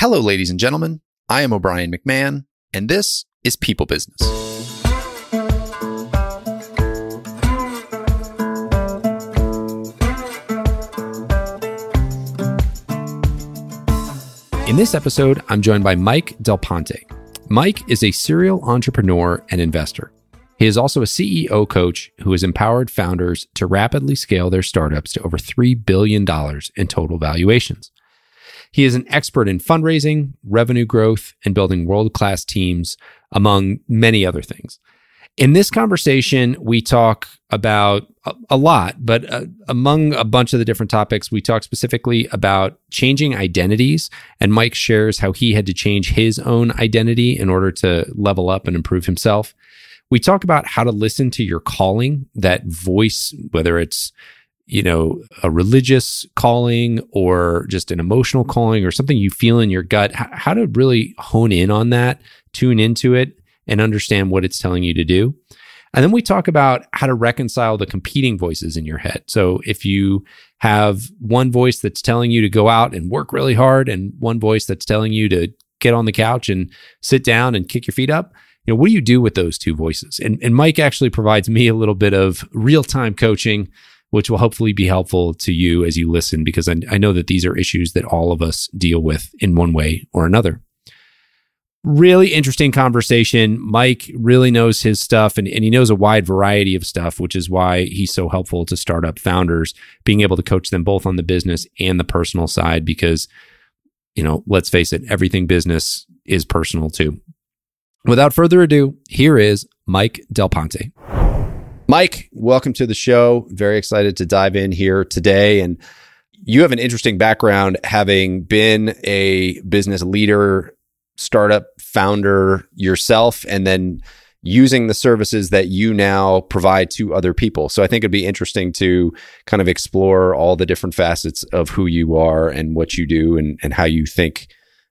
Hello, ladies and gentlemen. I am O'Brien McMahon, and this is People Business. In this episode, I'm joined by Mike Del Ponte. Mike is a serial entrepreneur and investor. He is also a CEO coach who has empowered founders to rapidly scale their startups to over $3 billion in total valuations. He is an expert in fundraising, revenue growth, and building world class teams, among many other things. In this conversation, we talk about a, a lot, but uh, among a bunch of the different topics, we talk specifically about changing identities. And Mike shares how he had to change his own identity in order to level up and improve himself. We talk about how to listen to your calling, that voice, whether it's you know, a religious calling or just an emotional calling or something you feel in your gut, how to really hone in on that, tune into it, and understand what it's telling you to do. And then we talk about how to reconcile the competing voices in your head. So if you have one voice that's telling you to go out and work really hard and one voice that's telling you to get on the couch and sit down and kick your feet up, you know, what do you do with those two voices? And, and Mike actually provides me a little bit of real time coaching, which will hopefully be helpful to you as you listen, because I, I know that these are issues that all of us deal with in one way or another really interesting conversation. Mike really knows his stuff and, and he knows a wide variety of stuff, which is why he's so helpful to startup founders, being able to coach them both on the business and the personal side. Because, you know, let's face it, everything business is personal too. Without further ado, here is Mike Del Ponte. Mike, welcome to the show. Very excited to dive in here today. And you have an interesting background having been a business leader startup founder yourself and then using the services that you now provide to other people. So I think it'd be interesting to kind of explore all the different facets of who you are and what you do and, and how you think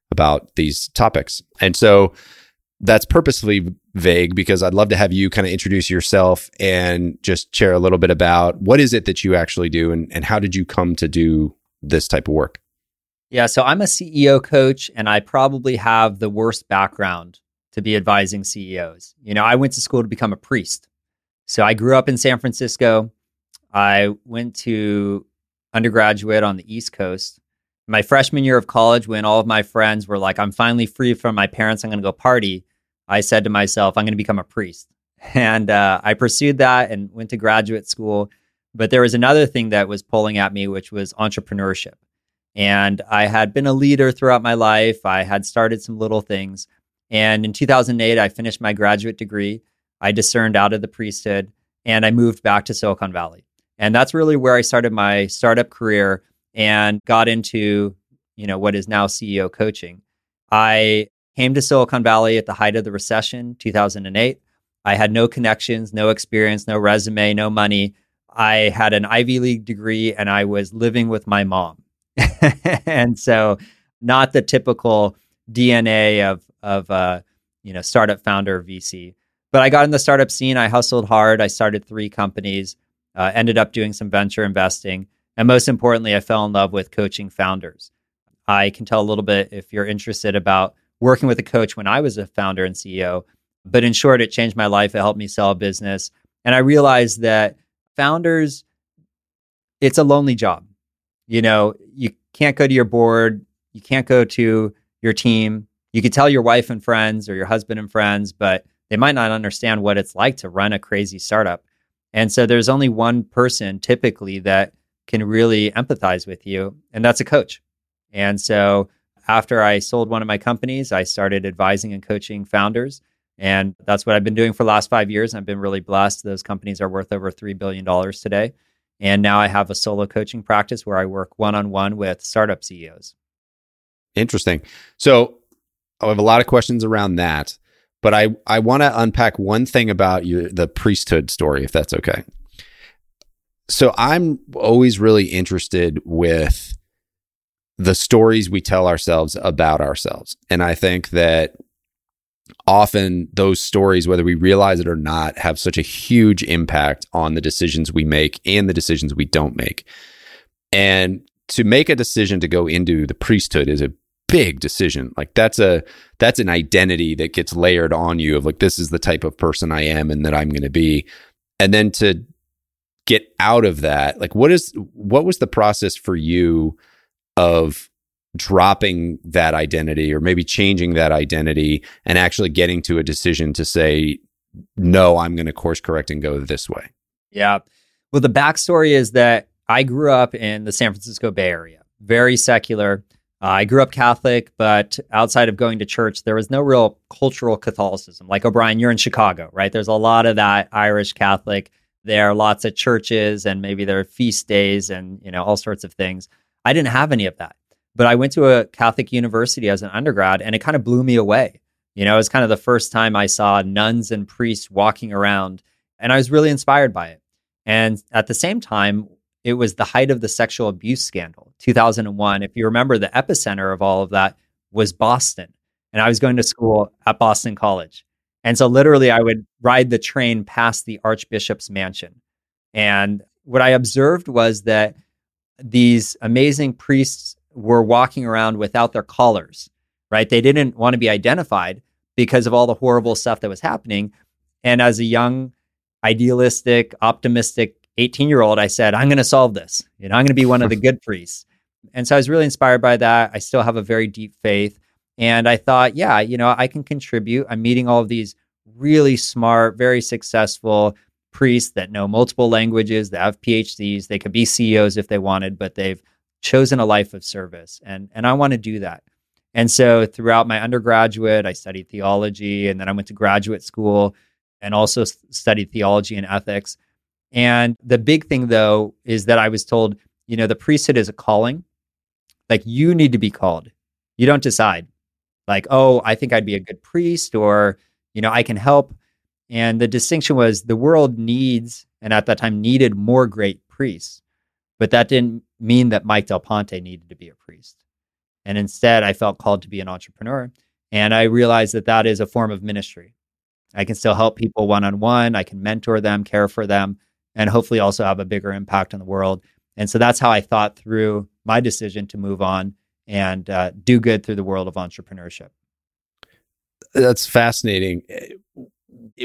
about these topics. And so that's purposely vague because I'd love to have you kind of introduce yourself and just share a little bit about what is it that you actually do and, and how did you come to do this type of work? Yeah, so I'm a CEO coach and I probably have the worst background to be advising CEOs. You know, I went to school to become a priest. So I grew up in San Francisco. I went to undergraduate on the East Coast. My freshman year of college, when all of my friends were like, I'm finally free from my parents, I'm going to go party, I said to myself, I'm going to become a priest. And uh, I pursued that and went to graduate school. But there was another thing that was pulling at me, which was entrepreneurship. And I had been a leader throughout my life. I had started some little things. And in 2008, I finished my graduate degree. I discerned out of the priesthood and I moved back to Silicon Valley. And that's really where I started my startup career and got into, you know, what is now CEO coaching. I came to Silicon Valley at the height of the recession, 2008. I had no connections, no experience, no resume, no money. I had an Ivy League degree and I was living with my mom. and so not the typical DNA of of uh, you know startup founder VC. But I got in the startup scene. I hustled hard. I started three companies. Uh, ended up doing some venture investing, and most importantly, I fell in love with coaching founders. I can tell a little bit if you're interested about working with a coach when I was a founder and CEO. But in short, it changed my life. It helped me sell a business, and I realized that founders, it's a lonely job you know, you can't go to your board, you can't go to your team. You could tell your wife and friends or your husband and friends, but they might not understand what it's like to run a crazy startup. And so there's only one person typically that can really empathize with you, and that's a coach. And so after I sold one of my companies, I started advising and coaching founders. And that's what I've been doing for the last five years. I've been really blessed. Those companies are worth over $3 billion today. And now I have a solo coaching practice where I work one on one with startup CEOs. Interesting. So I have a lot of questions around that, but I, I want to unpack one thing about you, the priesthood story, if that's okay. So I'm always really interested with the stories we tell ourselves about ourselves. And I think that often those stories, whether we realize it or not, have such a huge impact on the decisions we make and the decisions we don't make. And to make a decision to go into the priesthood is a big decision. Like that's a that's an identity that gets layered on you of like this is the type of person I am and that I'm going to be. And then to get out of that, like what is what was the process for you of dropping that identity or maybe changing that identity and actually getting to a decision to say no, I'm going to course correct and go this way? Yeah. Well, the backstory is that I grew up in the San Francisco Bay Area, very secular. Uh, I grew up Catholic, but outside of going to church, there was no real cultural Catholicism. Like O'Brien, you're in Chicago, right? There's a lot of that Irish Catholic. There are lots of churches, and maybe there are feast days, and you know all sorts of things. I didn't have any of that, but I went to a Catholic university as an undergrad, and it kind of blew me away. You know, it was kind of the first time I saw nuns and priests walking around, and I was really inspired by it. And at the same time, it was the height of the sexual abuse scandal, 2001. If you remember, the epicenter of all of that was Boston. And I was going to school at Boston College. And so literally, I would ride the train past the Archbishop's mansion. And what I observed was that these amazing priests were walking around without their collars, right? They didn't want to be identified because of all the horrible stuff that was happening. And as a young, idealistic, optimistic 18 year old, I said, I'm going to solve this. You know, I'm going to be one of the good priests. And so I was really inspired by that. I still have a very deep faith. And I thought, yeah, you know, I can contribute. I'm meeting all of these really smart, very successful priests that know multiple languages, that have PhDs. They could be CEOs if they wanted, but they've chosen a life of service. And, and I want to do that. And so throughout my undergraduate, I studied theology and then I went to graduate school and also studied theology and ethics. And the big thing, though, is that I was told, you know, the priesthood is a calling. Like you need to be called. You don't decide, like, oh, I think I'd be a good priest or, you know, I can help. And the distinction was the world needs, and at that time needed more great priests. But that didn't mean that Mike Del Ponte needed to be a priest. And instead, I felt called to be an entrepreneur. And I realized that that is a form of ministry. I can still help people one on one. I can mentor them, care for them, and hopefully also have a bigger impact on the world. And so that's how I thought through my decision to move on and uh, do good through the world of entrepreneurship. That's fascinating.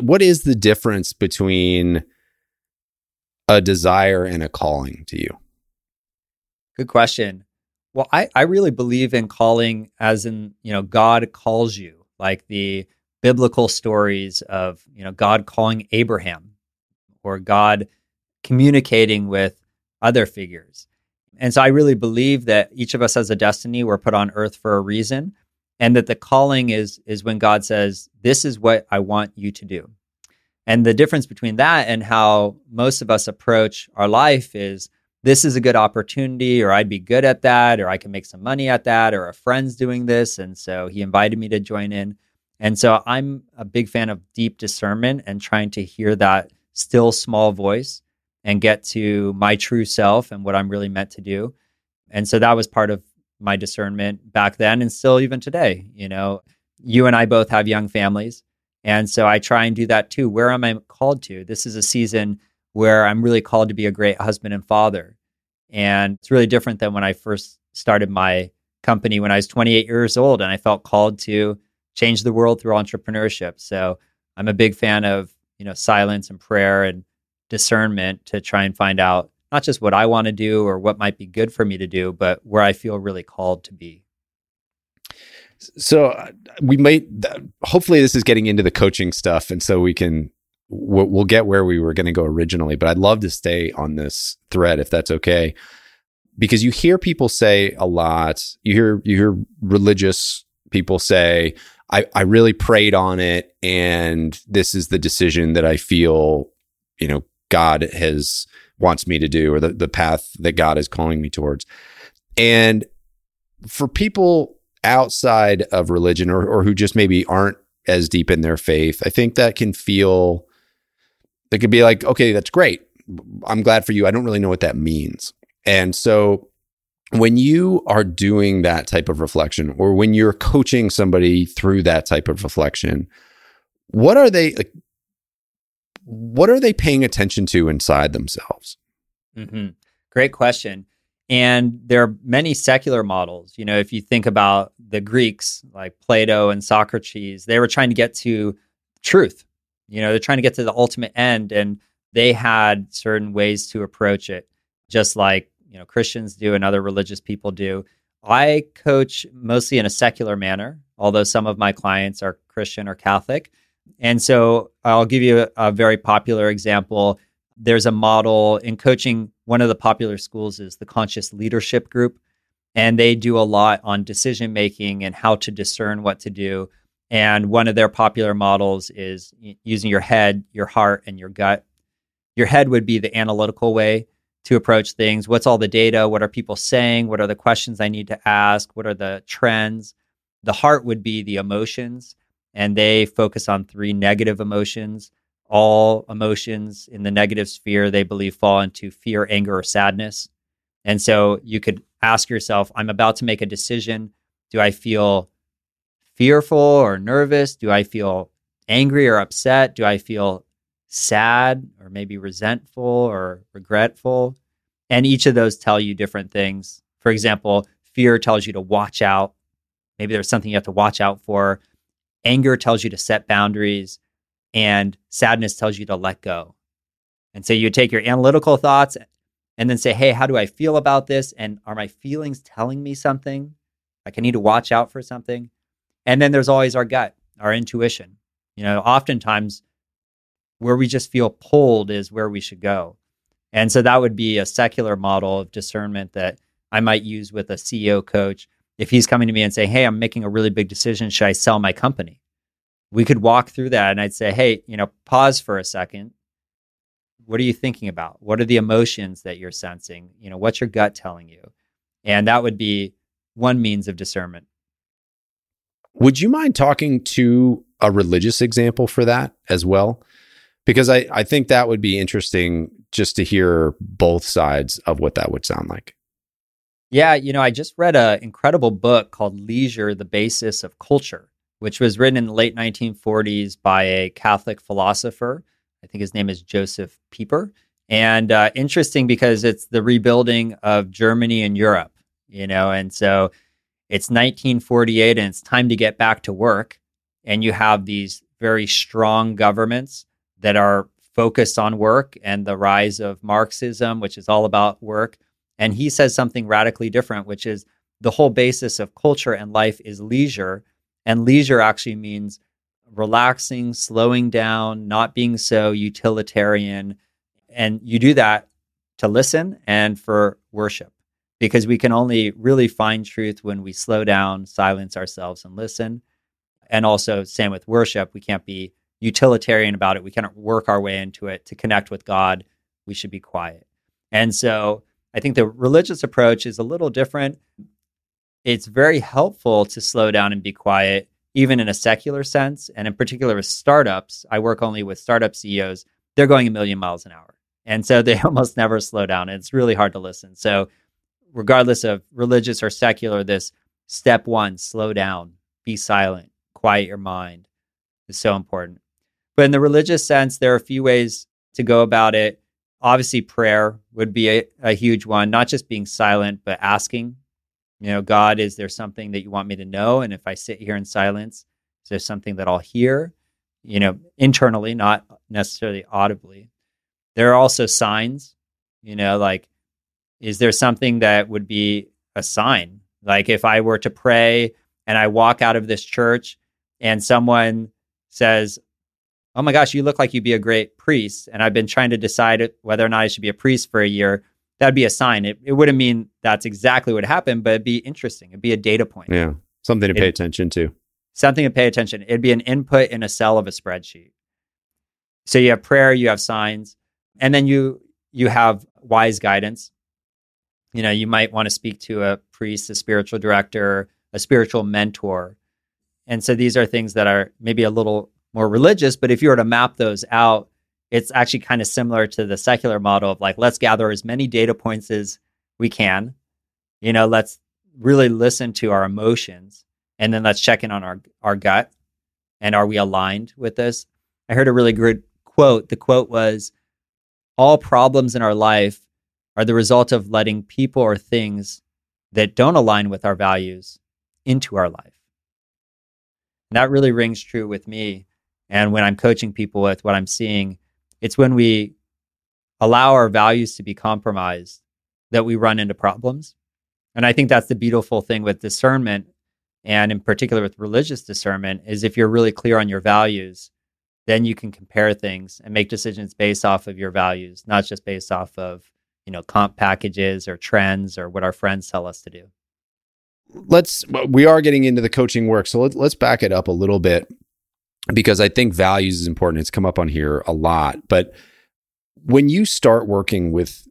What is the difference between a desire and a calling to you? Good question. Well, I, I really believe in calling as in, you know, God calls you, like the biblical stories of, you know, God calling Abraham or God communicating with other figures. And so I really believe that each of us has a destiny. We're put on earth for a reason. And that the calling is is when God says, This is what I want you to do. And the difference between that and how most of us approach our life is this is a good opportunity, or I'd be good at that, or I can make some money at that, or a friend's doing this. And so he invited me to join in. And so I'm a big fan of deep discernment and trying to hear that still small voice and get to my true self and what I'm really meant to do. And so that was part of my discernment back then and still even today. You know, you and I both have young families. And so I try and do that too. Where am I called to? This is a season where I'm really called to be a great husband and father. And it's really different than when I first started my company when I was 28 years old and I felt called to change the world through entrepreneurship. So I'm a big fan of, you know, silence and prayer and discernment to try and find out not just what I want to do or what might be good for me to do, but where I feel really called to be. So uh, we might, hopefully, this is getting into the coaching stuff, and so we can we'll, we'll get where we were going to go originally. But I'd love to stay on this thread if that's okay, because you hear people say a lot. You hear you hear religious people say, I, I really prayed on it and this is the decision that I feel, you know, God has wants me to do or the, the path that God is calling me towards. And for people outside of religion or, or who just maybe aren't as deep in their faith, I think that can feel, it could be like, okay, that's great. I'm glad for you. I don't really know what that means. And so when you are doing that type of reflection or when you're coaching somebody through that type of reflection, what are they like, what are they paying attention to inside themselves? Mm-hmm. Great question. And there are many secular models. You know, if you think about the Greeks, like Plato and Socrates, they were trying to get to truth. You know, they're trying to get to the ultimate end, and they had certain ways to approach it, just like, you know, Christians do and other religious people do. I coach mostly in a secular manner, although some of my clients are Christian or Catholic. And so I'll give you a, a very popular example. There's a model in coaching. One of the popular schools is the Conscious Leadership Group, and they do a lot on decision making and how to discern what to do. And one of their popular models is using your head, your heart, and your gut. Your head would be the analytical way to approach things. What's all the data? What are people saying? What are the questions I need to ask? What are the trends? The heart would be the emotions, and they focus on three negative emotions. All emotions in the negative sphere, they believe, fall into fear, anger, or sadness. And so you could ask yourself, I'm about to make a decision. Do I feel fearful or nervous? Do I feel angry or upset? Do I feel sad or maybe resentful or regretful. And each of those tell you different things. For example, fear tells you to watch out. Maybe there's something you have to watch out for. Anger tells you to set boundaries. And sadness tells you to let go. And so you take your analytical thoughts and then say, hey, how do I feel about this? And are my feelings telling me something? Like I need to watch out for something. And then there's always our gut, our intuition. You know, oftentimes where we just feel pulled is where we should go. And so that would be a secular model of discernment that I might use with a CEO coach. If he's coming to me and say, Hey, I'm making a really big decision. Should I sell my company? We could walk through that and I'd say, Hey, you know, pause for a second. What are you thinking about? What are the emotions that you're sensing? You know, what's your gut telling you? And that would be one means of discernment. Would you mind talking to a religious example for that as well? because I, I think that would be interesting just to hear both sides of what that would sound like. Yeah, you know, I just read an incredible book called Leisure, the Basis of Culture, which was written in the late 1940s by a Catholic philosopher. I think his name is Josef Pieper. And uh, interesting because it's the rebuilding of Germany and Europe, you know, and so it's 1948 and it's time to get back to work. And you have these very strong governments that are focused on work and the rise of Marxism, which is all about work. And he says something radically different, which is the whole basis of culture and life is leisure. And leisure actually means relaxing, slowing down, not being so utilitarian. And you do that to listen and for worship, because we can only really find truth when we slow down, silence ourselves, and listen. And also, same with worship, we can't be utilitarian about it. We cannot work our way into it to connect with God. We should be quiet. And so I think the religious approach is a little different. It's very helpful to slow down and be quiet, even in a secular sense. And in particular with startups, I work only with startup CEOs. They're going a million miles an hour. And so they almost never slow down. It's really hard to listen. So, regardless of religious or secular, this step one, slow down, be silent, quiet your mind is so important. But in the religious sense, there are a few ways to go about it. Obviously, prayer would be a, a huge one, not just being silent, but asking, you know, God, is there something that you want me to know? And if I sit here in silence, is there something that I'll hear, you know, internally, not necessarily audibly? There are also signs, you know, like, is there something that would be a sign? Like if I were to pray and I walk out of this church and someone says, oh my gosh, you look like you'd be a great priest. And I've been trying to decide whether or not I should be a priest for a year. That'd be a sign. It, it wouldn't mean that's exactly what happened, but it'd be interesting. It'd be a data point. Yeah. Something to pay it, attention to. Something to pay attention. It'd be an input in a cell of a spreadsheet. So you have prayer, you have signs, and then you you have wise guidance. You know, you might want to speak to a priest, a spiritual director, a spiritual mentor. And so these are things that are maybe a little more religious. But if you were to map those out, it's actually kind of similar to the secular model of like, let's gather as many data points as we can. You know, let's really listen to our emotions and then let's check in on our, our gut. And are we aligned with this? I heard a really good quote. The quote was, All problems in our life are the result of letting people or things that don't align with our values into our life. And that really rings true with me. And when I'm coaching people with what I'm seeing, it's when we allow our values to be compromised that we run into problems. And I think that's the beautiful thing with discernment and in particular with religious discernment is if you're really clear on your values, then you can compare things and make decisions based off of your values, not just based off of, you know, comp packages or trends or what our friends tell us to do. Let's we are getting into the coaching work. So let, let's back it up a little bit because I think values is important. It's come up on here a lot, but when you start working with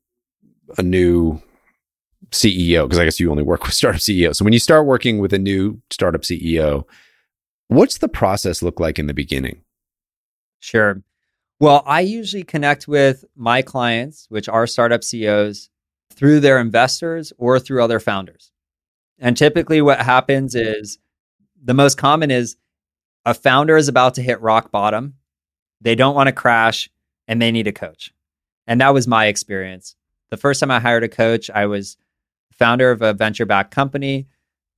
a new CEO, because I guess you only work with startup CEOs. So when you start working with a new startup CEO, what's the process look like in the beginning? Sure. Well, I usually connect with my clients, which are startup CEOs, through their investors or through other founders. And typically, what happens is the most common is a founder is about to hit rock bottom. They don't want to crash and they need a coach. And that was my experience. The first time I hired a coach, I was founder of a venture backed company,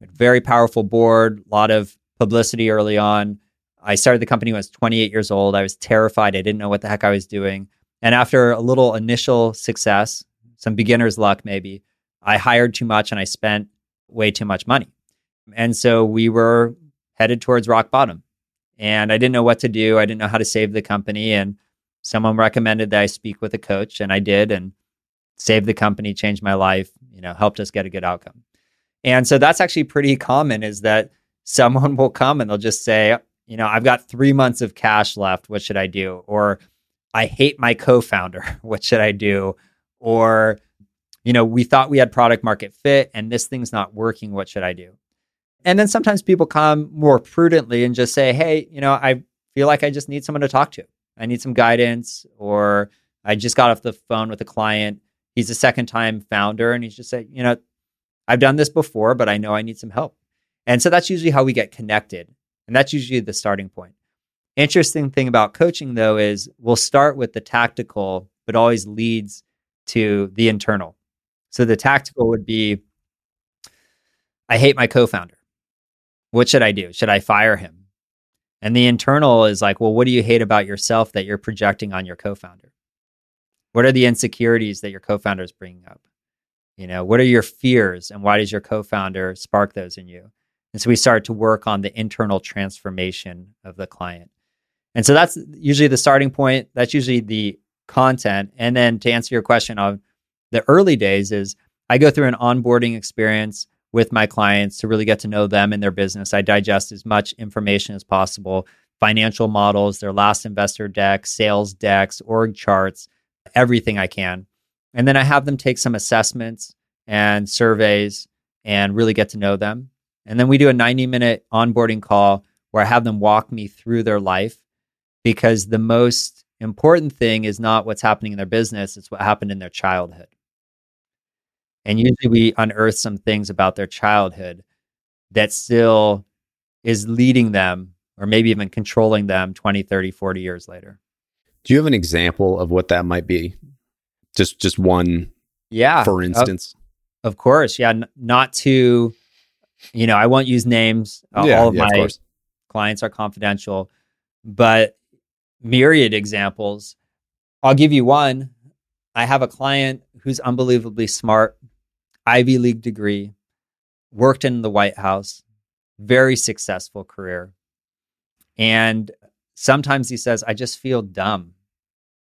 very powerful board, a lot of publicity early on. I started the company when I was 28 years old. I was terrified. I didn't know what the heck I was doing. And after a little initial success, some beginner's luck maybe, I hired too much and I spent way too much money. And so we were headed towards rock bottom. And I didn't know what to do. I didn't know how to save the company. And someone recommended that I speak with a coach, and I did. And saved the company, changed my life, you know, helped us get a good outcome. And so that's actually pretty common is that someone will come and they'll just say, you know, I've got three months of cash left. What should I do? Or I hate my co founder. What should I do? Or, you know, we thought we had product market fit and this thing's not working. What should I do? And then sometimes people come more prudently and just say, hey, you know, I feel like I just need someone to talk to. I need some guidance, or I just got off the phone with a client he's a second time founder and he's just saying, you know, I've done this before, but I know I need some help. And so that's usually how we get connected. And that's usually the starting point. Interesting thing about coaching though is we'll start with the tactical, but always leads to the internal. So the tactical would be I hate my co-founder. What should I do? Should I fire him? And the internal is like, well, what do you hate about yourself that you're projecting on your co-founder? What are the insecurities that your co-founder is bringing up? You know, what are your fears and why does your co-founder spark those in you? And so we start to work on the internal transformation of the client. And so that's usually the starting point. That's usually the content. And then to answer your question on the early days is I go through an onboarding experience with my clients to really get to know them and their business. I digest as much information as possible, financial models, their last investor deck, sales decks, org charts, everything I can. And then I have them take some assessments and surveys and really get to know them. And then we do a 90 minute onboarding call where I have them walk me through their life because the most important thing is not what's happening in their business, it's what happened in their childhood. And usually we unearth some things about their childhood that still is leading them or maybe even controlling them 20, 30, 40 years later. Do you have an example of what that might be? Just just one. Yeah. For instance. Of, of course. Yeah. N- not to, you know, I won't use names. Uh, yeah, all of yeah, my of clients are confidential, but myriad examples. I'll give you one. I have a client who's unbelievably smart, Ivy League degree, worked in the White House, very successful career. And sometimes he says, I just feel dumb.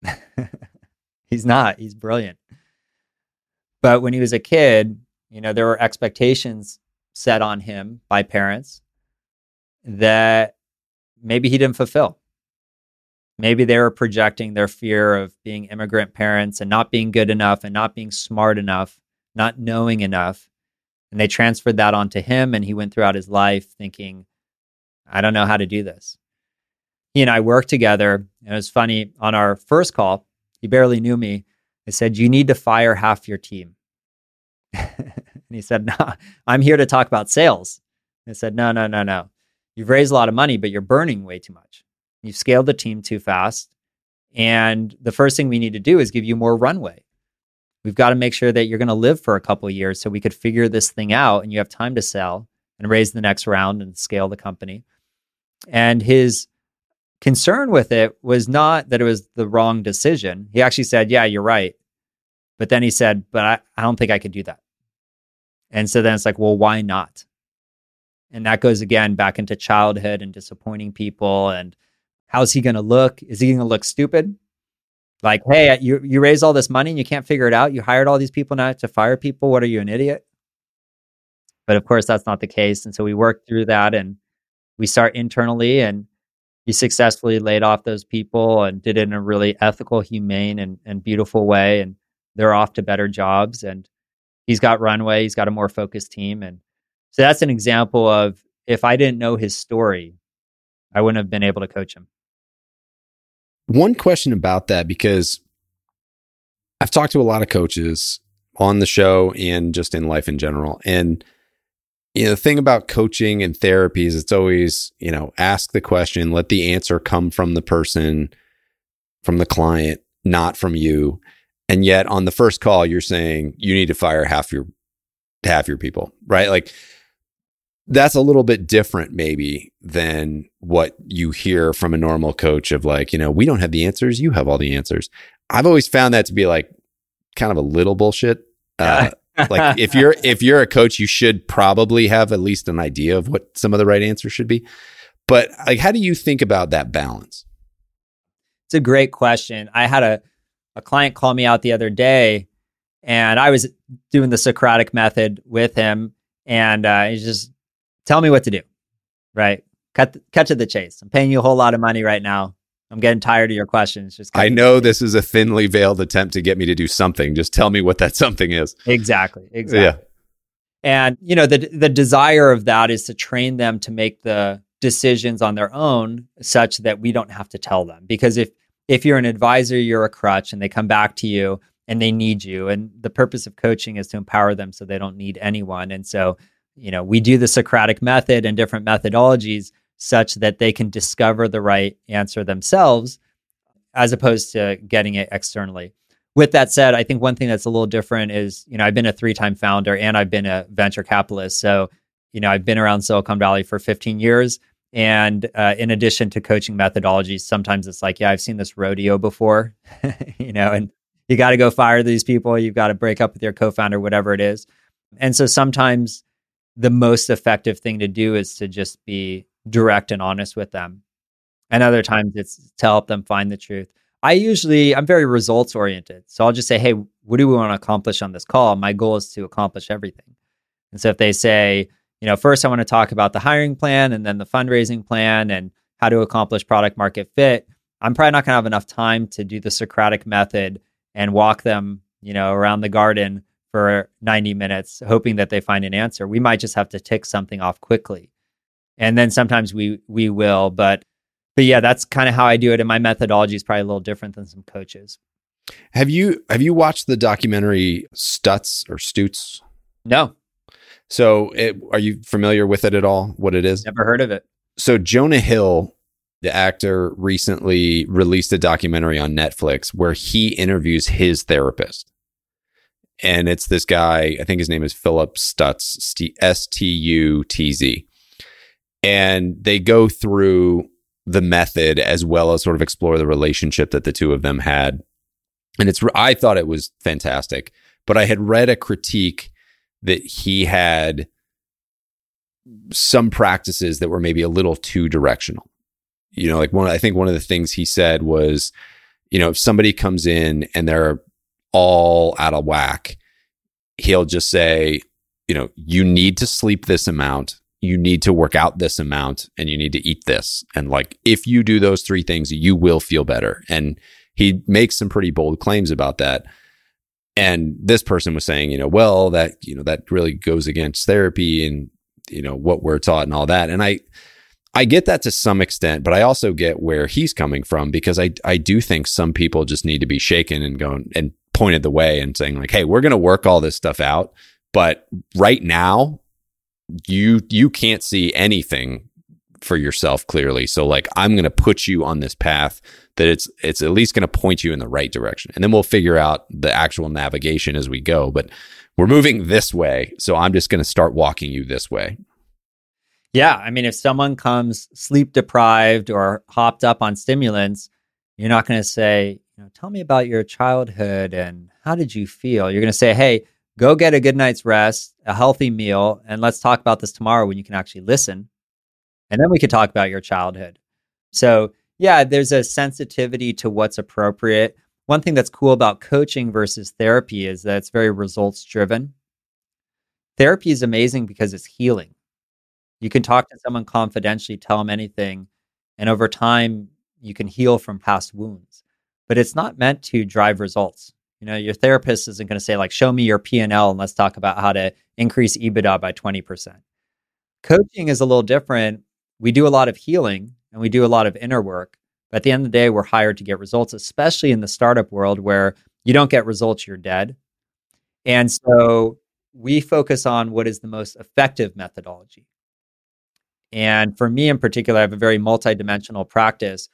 he's not, he's brilliant. But when he was a kid, you know, there were expectations set on him by parents that maybe he didn't fulfill. Maybe they were projecting their fear of being immigrant parents and not being good enough and not being smart enough, not knowing enough. And they transferred that onto him. And he went throughout his life thinking, I don't know how to do this he and I worked together. And it was funny on our first call, he barely knew me. I said, You need to fire half your team. and he said, No, I'm here to talk about sales. I said, No, no, no, no. You've raised a lot of money, but you're burning way too much. You've scaled the team too fast. And the first thing we need to do is give you more runway. We've got to make sure that you're going to live for a couple years so we could figure this thing out and you have time to sell and raise the next round and scale the company. And his concern with it was not that it was the wrong decision. He actually said, Yeah, you're right. But then he said, But I, I don't think I could do that. And so then it's like, Well, why not? And that goes again back into childhood and disappointing people. And how's he going to look? Is he going to look stupid? Like, hey, you, you raised all this money and you can't figure it out. You hired all these people now to fire people. What are you, an idiot? But of course, that's not the case. And so we work through that and we start internally and he successfully laid off those people and did it in a really ethical, humane, and, and beautiful way. And they're off to better jobs. And he's got runway, he's got a more focused team. And so that's an example of if I didn't know his story, I wouldn't have been able to coach him. One question about that, because I've talked to a lot of coaches on the show and just in life in general. And you know, the thing about coaching and therapy is it's always, you know, ask the question, let the answer come from the person, from the client, not from you. And yet on the first call, you're saying you need to fire half your half your people, right? Like that's a little bit different maybe than what you hear from a normal coach of like, you know, we don't have the answers, you have all the answers. I've always found that to be like kind of a little bullshit. Uh, like if you're if you're a coach, you should probably have at least an idea of what some of the right answers should be. But like how do you think about that balance? It's a great question. I had a a client call me out the other day and I was doing the Socratic method with him and uh, he's just tell me what to do. Right? Cut cut to the chase. I'm paying you a whole lot of money right now. I'm getting tired of your questions. Just I know this is a thinly veiled attempt to get me to do something. Just tell me what that something is. Exactly. Exactly. Yeah. And you know the the desire of that is to train them to make the decisions on their own such that we don't have to tell them because if if you're an advisor you're a crutch and they come back to you and they need you and the purpose of coaching is to empower them so they don't need anyone and so you know we do the socratic method and different methodologies such that they can discover the right answer themselves as opposed to getting it externally. With that said, I think one thing that's a little different is, you know, I've been a three time founder and I've been a venture capitalist. So, you know, I've been around Silicon Valley for 15 years. And uh, in addition to coaching methodologies, sometimes it's like, yeah, I've seen this rodeo before, you know, and you got to go fire these people. You've got to break up with your co founder, whatever it is. And so sometimes the most effective thing to do is to just be direct and honest with them. And other times it's to help them find the truth. I usually, I'm very results oriented. So I'll just say, hey, what do we want to accomplish on this call? My goal is to accomplish everything. And so if they say, you know, first I want to talk about the hiring plan and then the fundraising plan and how to accomplish product market fit, I'm probably not going to have enough time to do the Socratic method and walk them, you know, around the garden for 90 minutes, hoping that they find an answer. We might just have to tick something off quickly and then sometimes we we will but but yeah that's kind of how i do it and my methodology is probably a little different than some coaches have you have you watched the documentary Stutz or Stutz? No. So, it, are you familiar with it at all? What it is? Never heard of it. So, Jonah Hill, the actor, recently released a documentary on Netflix where he interviews his therapist, and it's this guy. I think his name is Philip Stutz, S T U T Z, and they go through the method as well as sort of explore the relationship that the two of them had. And it's, I thought it was fantastic, but I had read a critique that he had some practices that were maybe a little too directional. You know, like one, I think one of the things he said was, you know, if somebody comes in and they're all out of whack, he'll just say, you know, you need to sleep this amount you need to work out this amount and you need to eat this. And like, if you do those three things, you will feel better. And he makes some pretty bold claims about that. And this person was saying, you know, well, that, you know, that really goes against therapy and, you know, what we're taught and all that. And I, I get that to some extent, but I also get where he's coming from because I, I do think some people just need to be shaken and going and pointed the way and saying like, Hey, we're going to work all this stuff out. But right now, you you can't see anything for yourself clearly. So like I'm going to put you on this path that it's it's at least going to point you in the right direction. And then we'll figure out the actual navigation as we go, but we're moving this way. So I'm just going to start walking you this way. Yeah, I mean if someone comes sleep deprived or hopped up on stimulants, you're not going to say, you know, tell me about your childhood and how did you feel? You're going to say, "Hey, go get a good night's rest, a healthy meal, and let's talk about this tomorrow when you can actually listen. And then we could talk about your childhood. So, yeah, there's a sensitivity to what's appropriate. One thing that's cool about coaching versus therapy is that it's very results driven. Therapy is amazing because it's healing. You can talk to someone confidentially, tell them anything, and over time, you can heal from past wounds. But it's not meant to drive results. You know, your therapist isn't going to say like, "Show me your P and let's talk about how to increase EBITDA by twenty percent." Coaching is a little different. We do a lot of healing and we do a lot of inner work. But at the end of the day, we're hired to get results, especially in the startup world where you don't get results, you're dead. And so we focus on what is the most effective methodology. And for me in particular, I have a very multidimensional practice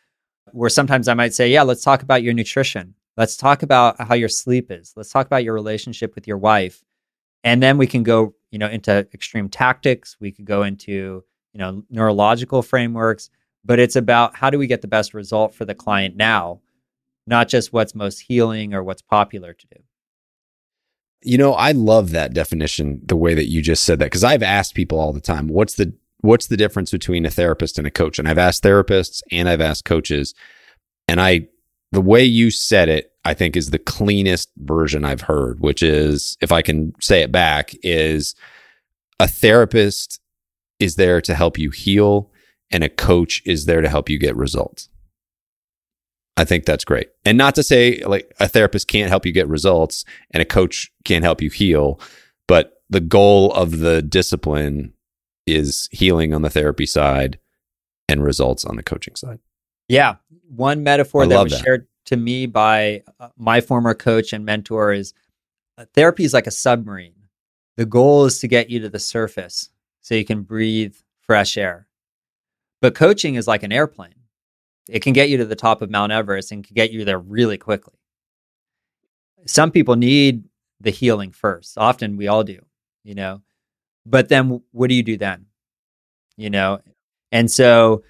where sometimes I might say, Yeah, let's talk about your nutrition. Let's talk about how your sleep is. Let's talk about your relationship with your wife. And then we can go, you know, into extreme tactics. We could go into, you know, neurological frameworks, but it's about how do we get the best result for the client now, not just what's most healing or what's popular to do. You know, I love that definition, the way that you just said that, because I've asked people all the time, what's the what's the difference between a therapist and a coach? And I've asked therapists and I've asked coaches, and I the way you said it, I think is the cleanest version I've heard, which is, if I can say it back, is a therapist is there to help you heal and a coach is there to help you get results. I think that's great. And not to say like a therapist can't help you get results and a coach can't help you heal, but the goal of the discipline is healing on the therapy side and results on the coaching side. Yeah. One metaphor that was that. shared to me by uh, my former coach and mentor is uh, therapy is like a submarine. The goal is to get you to the surface so you can breathe fresh air. But coaching is like an airplane. It can get you to the top of Mount Everest and can get you there really quickly. Some people need the healing first. Often we all do, you know. But then what do you do then? You know? And so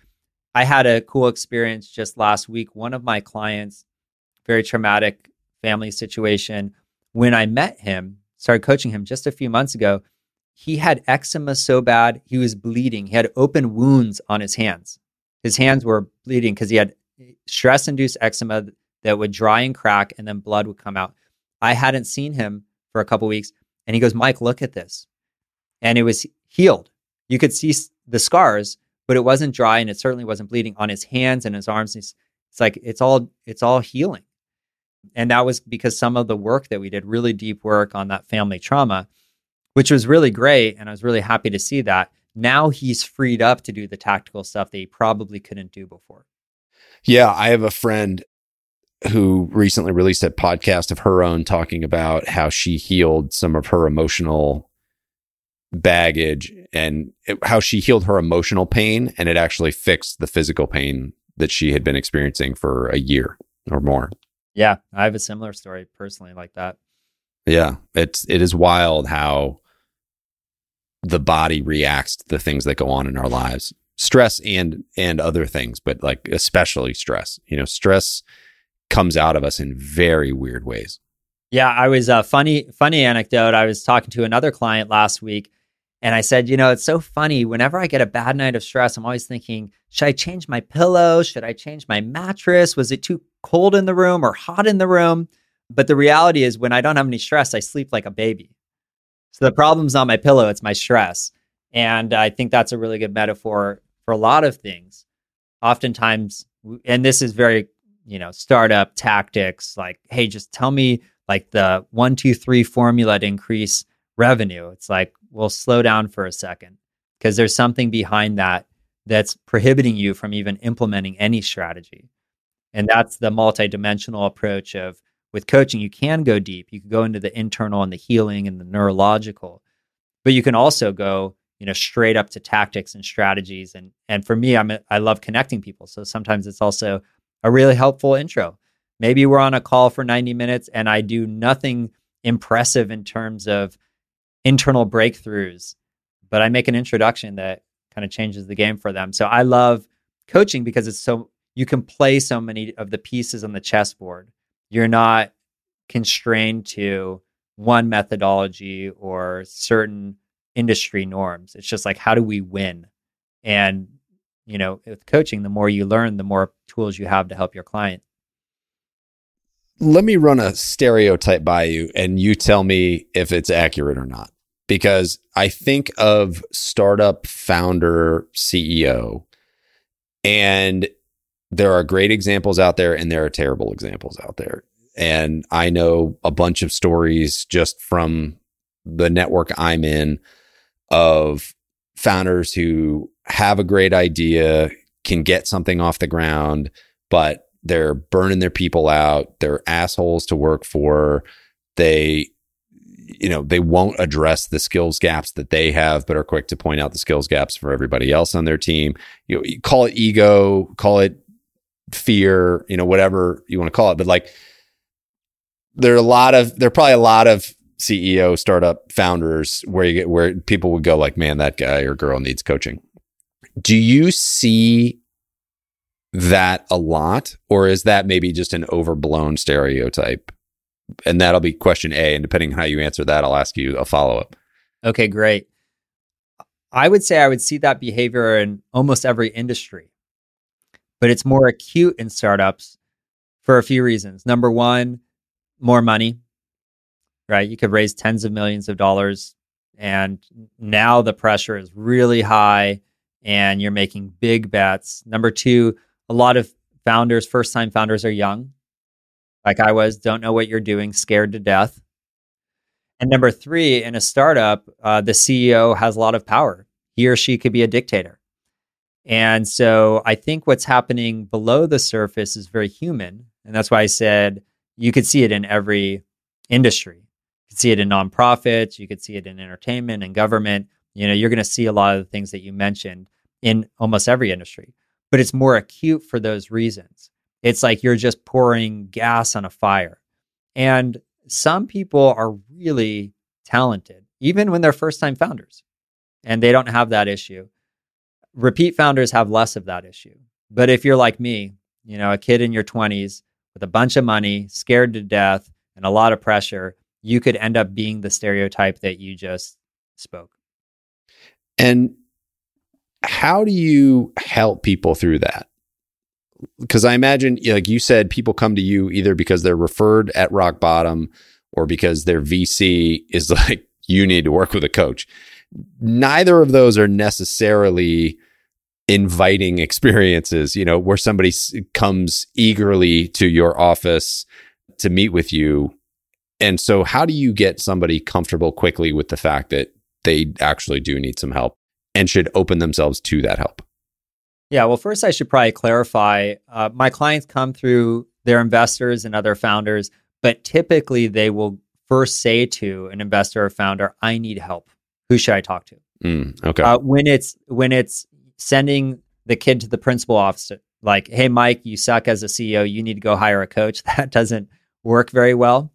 I had a cool experience just last week. One of my clients, very traumatic family situation. When I met him, started coaching him just a few months ago, he had eczema so bad he was bleeding. He had open wounds on his hands. His hands were bleeding because he had eh, stress induced eczema that would dry and crack and then blood would come out. I hadn't seen him for a couple weeks and he goes, "Mike, look at this." And it was healed. You could see the scars, but it wasn't dry and it certainly wasn't bleeding on his hands and his arms. It's, it's like it's all it's all healing. And that was because some of the work that we did, really deep work on that family trauma, which was really great. And I was really happy to see that. Now he's freed up to do the tactical stuff that he probably couldn't do before. Yeah, I have a friend who recently released a podcast of her own talking about how she healed some of her emotional baggage and it, how she healed her emotional pain and it actually fixed the physical pain that she had been experiencing for a year or more. Yeah, I have a similar story personally like that. Yeah, it's it is wild how the body reacts to the things that go on in our lives. Stress and and other things, but like especially stress. You know, stress comes out of us in very weird ways. Yeah, I was a uh, funny funny anecdote. I was talking to another client last week and I said, you know, it's so funny. Whenever I get a bad night of stress, I'm always thinking, should I change my pillow? Should I change my mattress? Was it too cold in the room or hot in the room? But the reality is, when I don't have any stress, I sleep like a baby. So the problem's not my pillow, it's my stress. And I think that's a really good metaphor for a lot of things. Oftentimes, and this is very, you know, startup tactics like, hey, just tell me like the one, two, three formula to increase revenue. It's like, well, slow down for a second because there's something behind that that's prohibiting you from even implementing any strategy. And that's the multidimensional approach of with coaching, you can go deep. You can go into the internal and the healing and the neurological, but you can also go you know, straight up to tactics and strategies. And and for me, I'm a, I love connecting people. So sometimes it's also a really helpful intro. Maybe we're on a call for 90 minutes and I do nothing impressive in terms of internal breakthroughs, but I make an introduction that kind of changes the game for them. So I love coaching because it's so you can play so many of the pieces on the chessboard. You're not constrained to one methodology or certain industry norms. It's just like how do we win? And you know, with coaching, the more you learn, the more tools you have to help your client. Let me run a stereotype by you and you tell me if it's accurate or not. Because I think of startup founder CEO and there are great examples out there and there are terrible examples out there. And I know a bunch of stories just from the network I'm in of founders who have a great idea, can get something off the ground, but they're burning their people out. They're assholes to work for. They, you know, they won't address the skills gaps that they have, but are quick to point out the skills gaps for everybody else on their team. You, know, you call it ego, call it fear, you know, whatever you want to call it. But like, there are a lot of, there are probably a lot of CEO startup founders where you get where people would go like, man, that guy or girl needs coaching. Do you see that a lot, or is that maybe just an overblown stereotype? And that'll be question A. And depending on how you answer that, I'll ask you a follow up. Okay, great. I would say I would see that behavior in almost every industry, but it's more acute in startups for a few reasons. Number one, more money right? You could raise tens of millions of dollars. And now the pressure is really high and you're making big bets. Number two, a lot of founders, first time founders, are young, like I was, don't know what you're doing, scared to death. And number three, in a startup, uh, the CEO has a lot of power. He or she could be a dictator. And so I think what's happening below the surface is very human. And that's why I said you could see it in every industry You could see it in nonprofits, you could see it in entertainment and government. You know, you're going to see a lot of the things that you mentioned in almost every industry, but it's more acute for those reasons. It's like you're just pouring gas on a fire. And some people are really talented, even when they're first time founders, and they don't have that issue. Repeat founders have less of that issue. But if you're like me, you know, a kid in your 20s with a bunch of money, scared to death, and a lot of pressure, you could end up being the stereotype that you just spoke. And how do you help people through that? Because I imagine, like you said, people come to you either because they're referred at rock bottom or because their VC is like, you need to work with a coach. Neither of those are necessarily inviting experiences, you know, where somebody comes eagerly to your office to meet with you and so, how do you get somebody comfortable quickly with the fact that they actually do need some help and should open themselves to that help? Yeah, well, first, I should probably clarify uh, my clients come through their investors and other founders, but typically they will first say to an investor or founder, I need help. Who should I talk to? Mm, okay. Uh, when it's when it's sending the kid to the principal office, like, hey, Mike, you suck as a CEO. You need to go hire a coach. That doesn't work very well.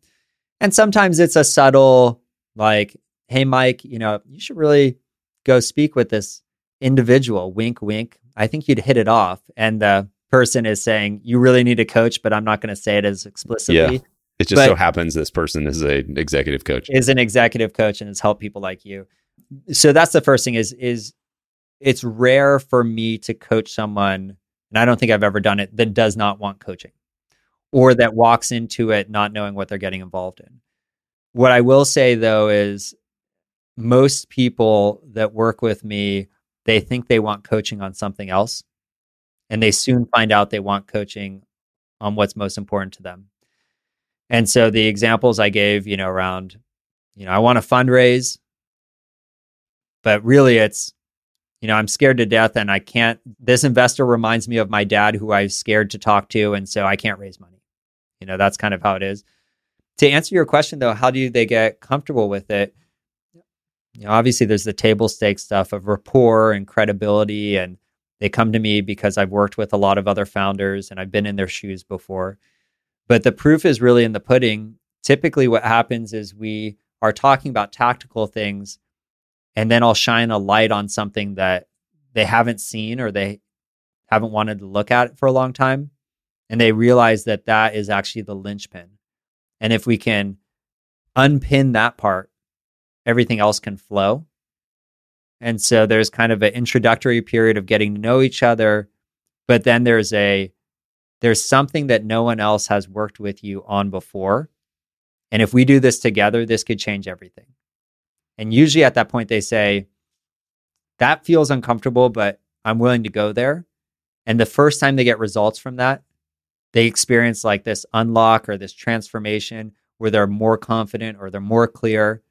And sometimes it's a subtle, like, hey, Mike, you know, you should really go speak with this individual. Wink, wink. I think you'd hit it off. And the person is saying, you really need a coach, but I'm not going to say it as explicitly. Yeah. It just but so happens this person is an executive coach. Is an executive coach and has helped people like you. So that's the first thing is is it's rare for me to coach someone, and I don't think I've ever done it, that does not want coaching or that walks into it not knowing what they're getting involved in. What I will say though is most people that work with me, they think they want coaching on something else. And they soon find out they want coaching on what's most important to them. And so the examples I gave, you know, around, you know, I want to fundraise, but really it's, you know, I'm scared to death and I can't. This investor reminds me of my dad who I was scared to talk to. And so I can't raise money. You know, that's kind of how it is. To answer your question though, how do they get comfortable with it? You know, obviously, there's the table stakes stuff of rapport and credibility, and they come to me because I've worked with a lot of other founders and I've been in their shoes before. But the proof is really in the pudding. Typically, what happens is we are talking about tactical things, and then I'll shine a light on something that they haven't seen or they haven't wanted to look at for a long time. And they realize that that is actually the linchpin. And if we can unpin that part, everything else can flow. And so there's kind of an introductory period of getting to know each other, but then there's a there's something that no one else has worked with you on before. And if we do this together, this could change everything. And usually at that point they say that feels uncomfortable, but I'm willing to go there. And the first time they get results from that, they experience like this unlock or this transformation where they're more confident or they're more clear.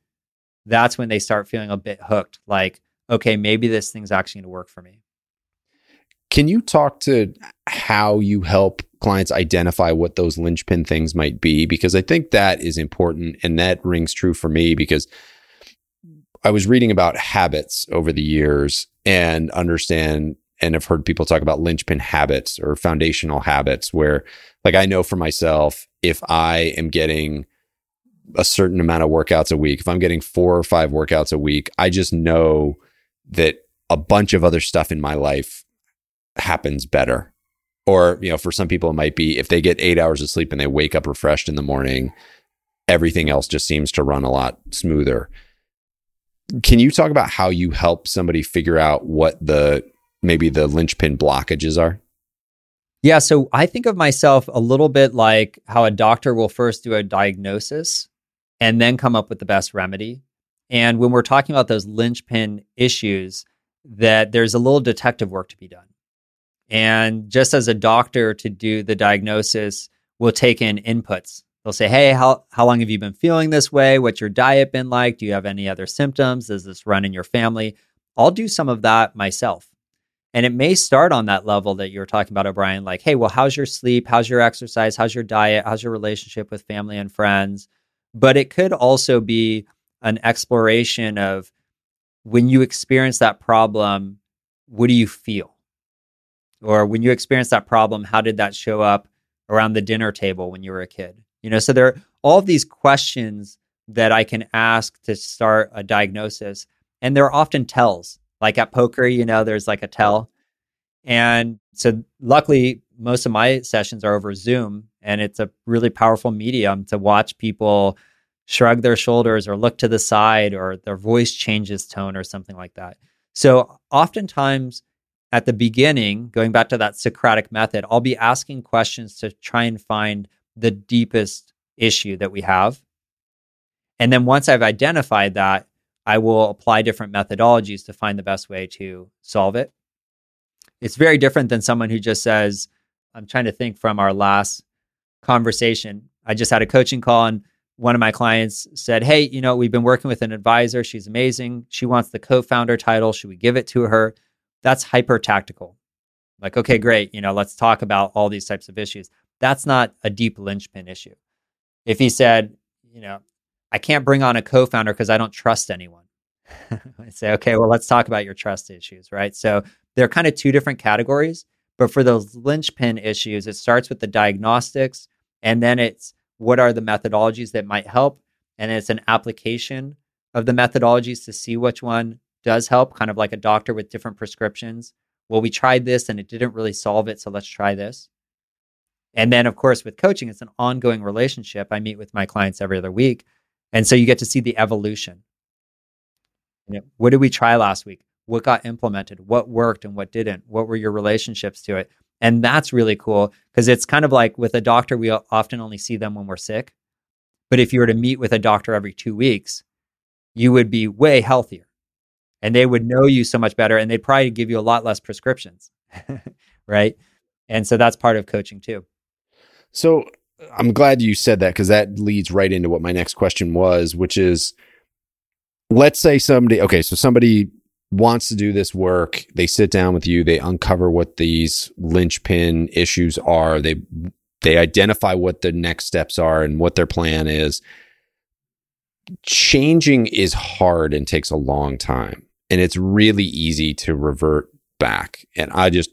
That's when they start feeling a bit hooked. Like, okay, maybe this thing's actually going to work for me. Can you talk to how you help clients identify what those linchpin things might be? Because I think that is important and that rings true for me because I was reading about habits over the years and understand and have heard people talk about linchpin habits or foundational habits where like I know for myself if I am getting a certain amount of workouts a week, if I'm getting 4 or 5 workouts a week, I just know that a bunch of other stuff in my life happens better. Or, you know, for some people it might be if they get 8 hours of sleep and they wake up refreshed in the morning, everything else just seems to run a lot smoother. Can you talk about how you help somebody figure out what the maybe the linchpin blockages are? Yeah, so I think of myself a little bit like how a doctor will first do a diagnosis and then come up with the best remedy. And when we're talking about those linchpin issues, that there's a little detective work to be done. And just as a doctor to do the diagnosis will take in inputs. They'll say, "Hey, how how long have you been feeling this way? What's your diet been like? Do you have any other symptoms? Does this run in your family?" I'll do some of that myself. And it may start on that level that you were talking about, O'Brien, like, hey, well, how's your sleep? How's your exercise? How's your diet? How's your relationship with family and friends? But it could also be an exploration of when you experience that problem, what do you feel? Or when you experience that problem, how did that show up around the dinner table when you were a kid? You know, so there are all these questions that I can ask to start a diagnosis. And there are often tells like at poker, you know, there's like a tell. And so luckily, most of my sessions are over Zoom, and it's a really powerful medium to watch people shrug their shoulders or look to the side or their voice changes tone or something like that. So oftentimes at the beginning, going back to that Socratic method, I'll be asking questions to try and find the deepest issue that we have. And then once I've identified that, I will apply different methodologies to find the best way to solve it. It's very different than someone who just says, I'm trying to think from our last conversation. I just had a coaching call and one of my clients said, Hey, you know, we've been working with an advisor. She's amazing. She wants the co founder title. Should we give it to her? That's hyper tactical. Like, okay, great. You know, let's talk about all these types of issues. That's not a deep linchpin issue. If he said, you know, I can't bring on a co-founder because I don't trust anyone. I say, okay, well, let's talk about your trust issues, right? So they're kind of two different categories. But for those linchpin issues, it starts with the diagnostics, and then it's what are the methodologies that might help, and it's an application of the methodologies to see which one does help, kind of like a doctor with different prescriptions. Well, we tried this and it didn't really solve it, so let's try this. And then, of course, with coaching, it's an ongoing relationship. I meet with my clients every other week and so you get to see the evolution. You know, what did we try last week? What got implemented? What worked and what didn't? What were your relationships to it? And that's really cool because it's kind of like with a doctor, we often only see them when we're sick. But if you were to meet with a doctor every two weeks, you would be way healthier and they would know you so much better and they'd probably give you a lot less prescriptions. right. And so that's part of coaching too. So I'm glad you said that because that leads right into what my next question was, which is let's say somebody, okay, so somebody wants to do this work. They sit down with you, they uncover what these linchpin issues are. They, they identify what the next steps are and what their plan is. changing is hard and takes a long time. And it's really easy to revert back. And I just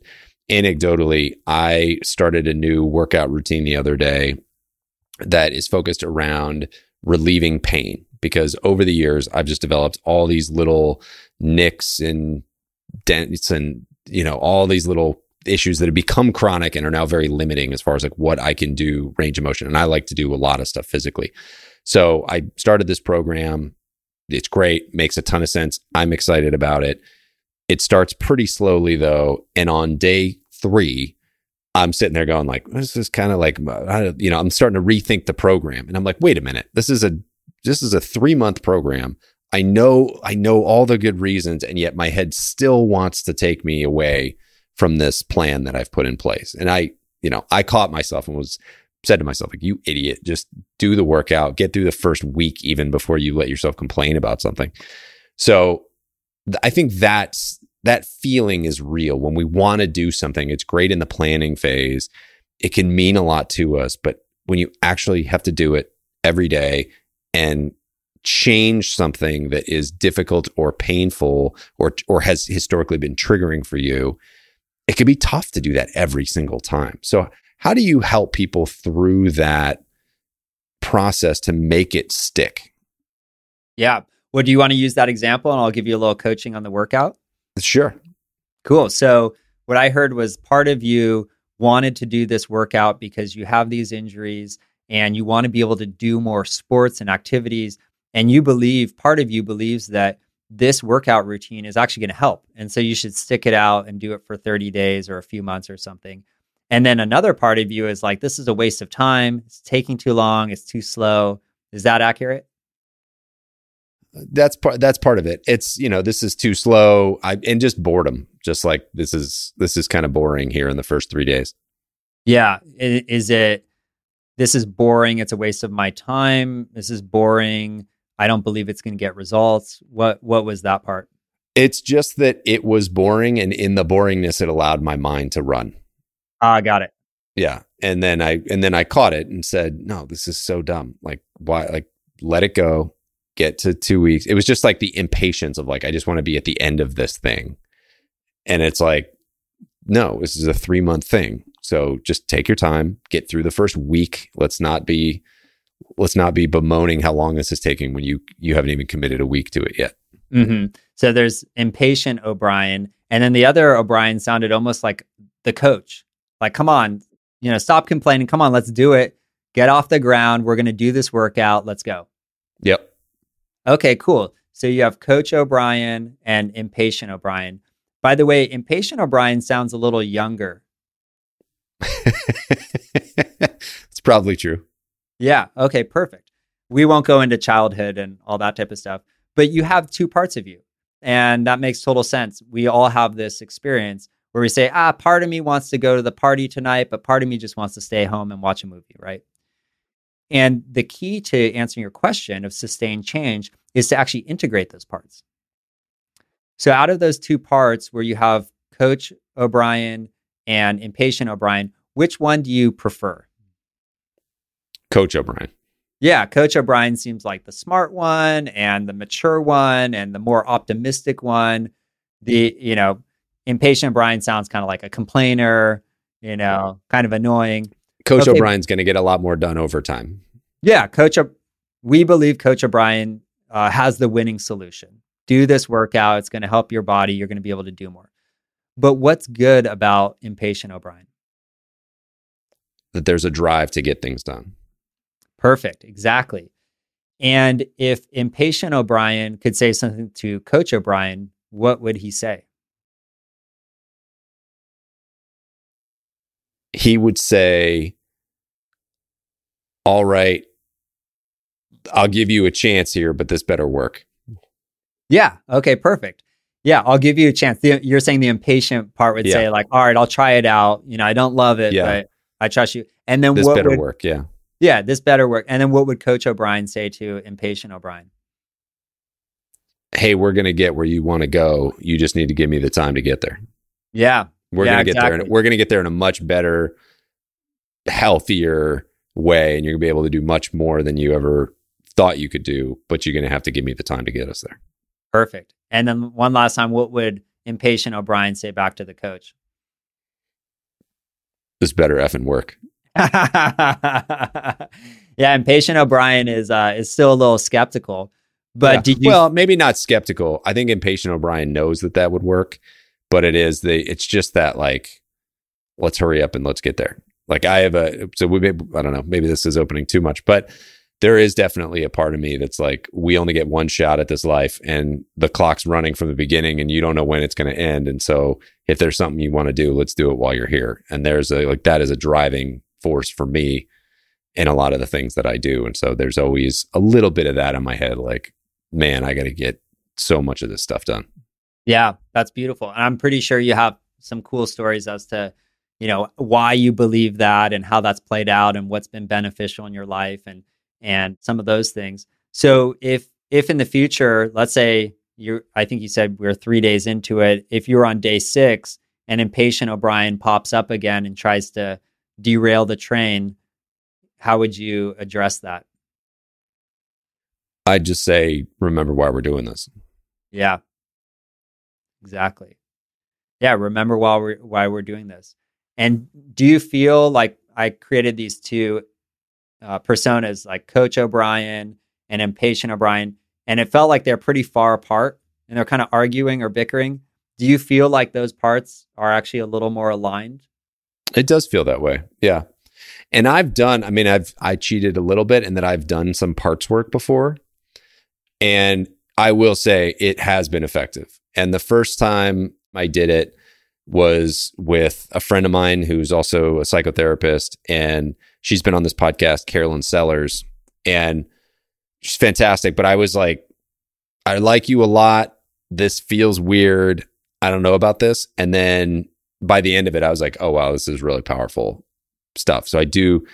anecdotally, I started a new workout routine the other day that is focused around relieving pain because over the years I've just developed all these little nicks and dents and you know all these little issues that have become chronic and are now very limiting as far as like what I can do range of motion and I like to do a lot of stuff physically. So I started this program. It's great, makes a ton of sense. I'm excited about it. It starts pretty slowly though, and on day 3 I'm sitting there going like, this is kind of like, uh, you know, I'm starting to rethink the program, and I'm like, wait a minute, this is a this is a three month program. I know I know all the good reasons, and yet my head still wants to take me away from this plan that I've put in place. And I, you know, I caught myself and was said to myself, like, you idiot, just do the workout, get through the first week even before you let yourself complain about something. So I think that's that feeling is real when we want to do something. It's great in the planning phase. It can mean a lot to us, but when you actually have to do it every day and change something that is difficult or painful or or has historically been triggering for you, it can be tough to do that every single time. So how do you help people through that process to make it stick? Yeah. Well, do you want to use that example and I'll give you a little coaching on the workout? Sure. Cool. So, what I heard was part of you wanted to do this workout because you have these injuries and you want to be able to do more sports and activities. And you believe, part of you believes that this workout routine is actually going to help. And so you should stick it out and do it for 30 days or a few months or something. And then another part of you is like, this is a waste of time. It's taking too long. It's too slow. Is that accurate? That's part. That's part of it. It's you know this is too slow. I and just boredom. Just like this is this is kind of boring here in the first three days. Yeah. Is it? This is boring. It's a waste of my time. This is boring. I don't believe it's going to get results. What What was that part? It's just that it was boring, and in the boringness, it allowed my mind to run. Ah, got it. Yeah. And then I and then I caught it and said, "No, this is so dumb. Like why like let it go. Get to 2 weeks." It was just like the impatience of like I just want to be at the end of this thing. And it's like no, this is a 3 month thing. So just take your time, get through the first week. Let's not be let's not be bemoaning how long this is taking when you you haven't even committed a week to it yet. Mm-hmm. So there's impatient O'Brien, and then the other O'Brien sounded almost like the coach. Like, come on, you know, stop complaining. Come on, let's do it. Get off the ground. We're going to do this workout. Let's go. Yep. Okay, cool. So you have Coach O'Brien and Impatient O'Brien. By the way, Impatient O'Brien sounds a little younger. it's probably true. Yeah. Okay, perfect. We won't go into childhood and all that type of stuff, but you have two parts of you. And that makes total sense. We all have this experience where we say, ah, part of me wants to go to the party tonight, but part of me just wants to stay home and watch a movie, right? And the key to answering your question of sustained change is to actually integrate those parts. So, out of those two parts where you have Coach O'Brien and Impatient O'Brien, which one do you prefer? Coach O'Brien. Yeah, Coach O'Brien seems like the smart one and the mature one and the more optimistic one. The, you know, impatient O'Brien sounds kind of like a complainer, you know, kind of annoying. Coach okay. O'Brien's going to get a lot more done over time. Yeah, Coach. O- we believe Coach O'Brien uh, has the winning solution. Do this workout; it's going to help your body. You're going to be able to do more. But what's good about impatient O'Brien? That there's a drive to get things done. Perfect. Exactly. And if impatient O'Brien could say something to Coach O'Brien, what would he say? He would say, All right, I'll give you a chance here, but this better work. Yeah. Okay. Perfect. Yeah. I'll give you a chance. The, you're saying the impatient part would yeah. say, like, All right, I'll try it out. You know, I don't love it, yeah. but I trust you. And then this what better would, work. Yeah. Yeah, this better work. And then what would Coach O'Brien say to impatient O'Brien? Hey, we're going to get where you want to go. You just need to give me the time to get there. Yeah. We're yeah, going to exactly. get there. And we're going to get there in a much better, healthier way. And you're going to be able to do much more than you ever thought you could do, but you're going to have to give me the time to get us there. Perfect. And then one last time, what would impatient O'Brien say back to the coach? This better effing work. yeah, impatient O'Brien is uh, is still a little skeptical. But yeah. did you? Well, maybe not skeptical. I think impatient O'Brien knows that that would work, but it is the. It's just that like, let's hurry up and let's get there. Like I have a so we. I don't know. Maybe this is opening too much, but there is definitely a part of me that's like, we only get one shot at this life and the clock's running from the beginning and you don't know when it's going to end. And so if there's something you want to do, let's do it while you're here. And there's a, like, that is a driving force for me in a lot of the things that I do. And so there's always a little bit of that in my head, like, man, I got to get so much of this stuff done. Yeah, that's beautiful. And I'm pretty sure you have some cool stories as to, you know, why you believe that and how that's played out and what's been beneficial in your life and and some of those things. So if if in the future, let's say you I think you said we're 3 days into it, if you're on day 6 and impatient O'Brien pops up again and tries to derail the train, how would you address that? I'd just say, remember why we're doing this. Yeah. Exactly. Yeah, remember why we're why we're doing this. And do you feel like I created these two uh, personas, like Coach O'Brien and Impatient O'Brien, and it felt like they're pretty far apart and they're kind of arguing or bickering. Do you feel like those parts are actually a little more aligned? It does feel that way. Yeah. And I've done, I mean, I've I cheated a little bit and that I've done some parts work before. And I will say it has been effective. And the first time I did it was with a friend of mine who's also a psychotherapist. And she's been on this podcast, Carolyn Sellers. And she's fantastic. But I was like, I like you a lot. This feels weird. I don't know about this. And then by the end of it, I was like, oh wow, this is really powerful stuff. So I do,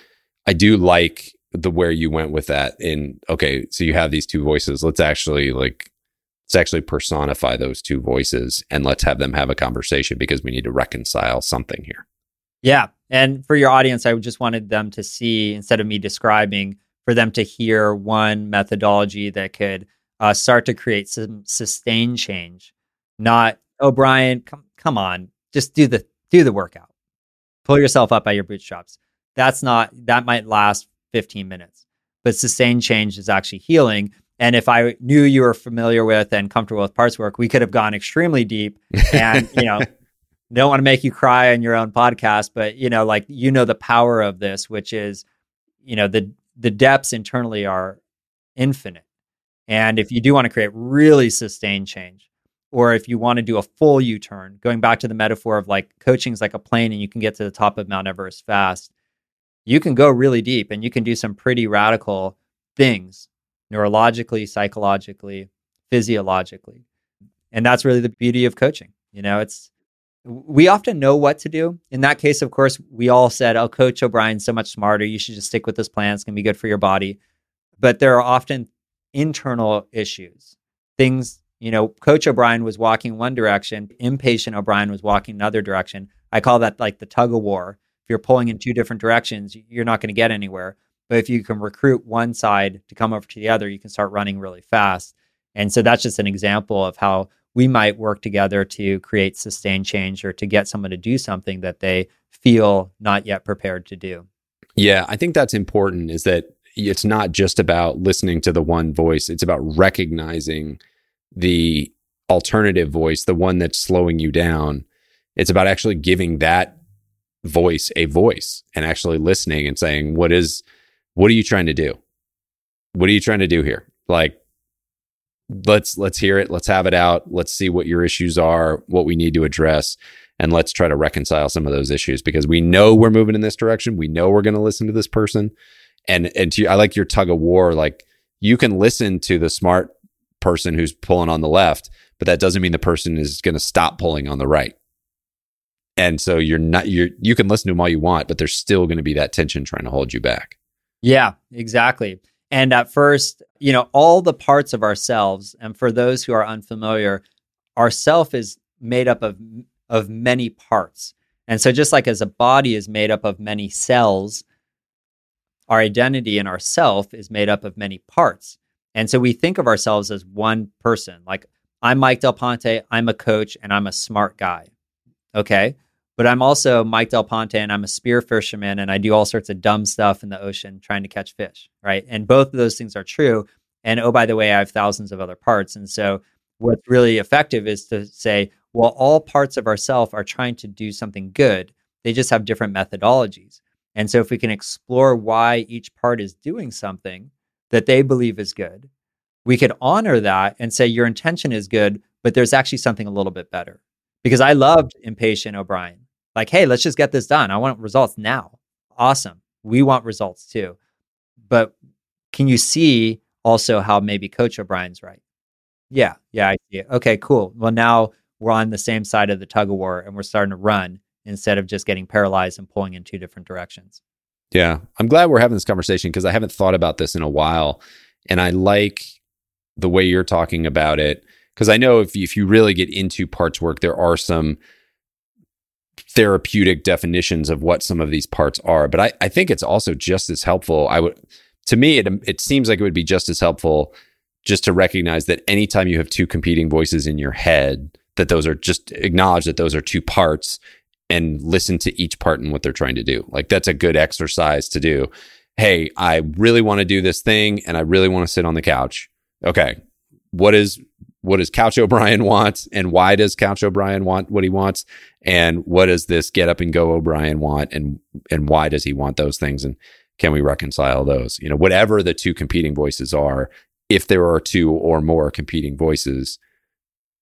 I do like the where you went with that. In okay, so you have these two voices. Let's actually like, let's actually personify those two voices and let's have them have a conversation because we need to reconcile something here. Yeah, and for your audience, I just wanted them to see instead of me describing, for them to hear one methodology that could uh, start to create some sustained change. Not, oh, Brian, come come on, just do the do the workout. Pull yourself up by your bootstraps. That's not that might last 15 minutes. But sustained change is actually healing. And if I knew you were familiar with and comfortable with parts work, we could have gone extremely deep. And, you know, don't want to make you cry on your own podcast, but you know, like you know the power of this, which is, you know, the the depths internally are infinite. And if you do want to create really sustained change, or if you want to do a full U turn, going back to the metaphor of like coaching is like a plane and you can get to the top of Mount Everest fast, you can go really deep and you can do some pretty radical things neurologically, psychologically, physiologically. And that's really the beauty of coaching. You know, it's we often know what to do. In that case, of course, we all said, "Oh, Coach O'Brien's so much smarter. You should just stick with this plan. It's going to be good for your body." But there are often internal issues, things you know, Coach O'Brien was walking one direction, impatient O'Brien was walking another direction. I call that like the tug of war. If you're pulling in two different directions, you're not going to get anywhere. But if you can recruit one side to come over to the other, you can start running really fast. And so that's just an example of how we might work together to create sustained change or to get someone to do something that they feel not yet prepared to do. Yeah, I think that's important is that it's not just about listening to the one voice, it's about recognizing the alternative voice, the one that's slowing you down. It's about actually giving that voice a voice and actually listening and saying, what is, what are you trying to do? What are you trying to do here? Like, let's, let's hear it. Let's have it out. Let's see what your issues are, what we need to address. And let's try to reconcile some of those issues because we know we're moving in this direction. We know we're going to listen to this person. And, and to, I like your tug of war. Like you can listen to the smart person who's pulling on the left, but that doesn't mean the person is going to stop pulling on the right. And so you're not you're you can listen to them all you want, but there's still going to be that tension trying to hold you back. Yeah, exactly. And at first, you know, all the parts of ourselves, and for those who are unfamiliar, our self is made up of of many parts. And so just like as a body is made up of many cells, our identity and our self is made up of many parts. And so we think of ourselves as one person. Like I'm Mike Del Ponte, I'm a coach, and I'm a smart guy. Okay. But I'm also Mike Del Ponte and I'm a spear fisherman and I do all sorts of dumb stuff in the ocean trying to catch fish. Right. And both of those things are true. And oh, by the way, I have thousands of other parts. And so what's really effective is to say, well, all parts of ourself are trying to do something good. They just have different methodologies. And so if we can explore why each part is doing something that they believe is good, we could honor that and say your intention is good, but there's actually something a little bit better. Because I loved Impatient O'Brien. Like, hey, let's just get this done. I want results now. Awesome. We want results too. But can you see also how maybe Coach O'Brien's right? Yeah, yeah, I see it. Okay, cool. Well, now we're on the same side of the tug of war and we're starting to run instead of just getting paralyzed and pulling in two different directions. Yeah, I'm glad we're having this conversation because I haven't thought about this in a while. And I like the way you're talking about it because I know if, if you really get into parts work, there are some therapeutic definitions of what some of these parts are. But I, I think it's also just as helpful. I would, to me, it, it seems like it would be just as helpful just to recognize that anytime you have two competing voices in your head, that those are just acknowledge that those are two parts and listen to each part and what they're trying to do. Like that's a good exercise to do. Hey, I really want to do this thing and I really want to sit on the couch. Okay. What is what does Couch O'Brien want and why does Couch O'Brien want what he wants and what does this get up and go O'Brien want and and why does he want those things and can we reconcile those? You know, whatever the two competing voices are, if there are two or more competing voices,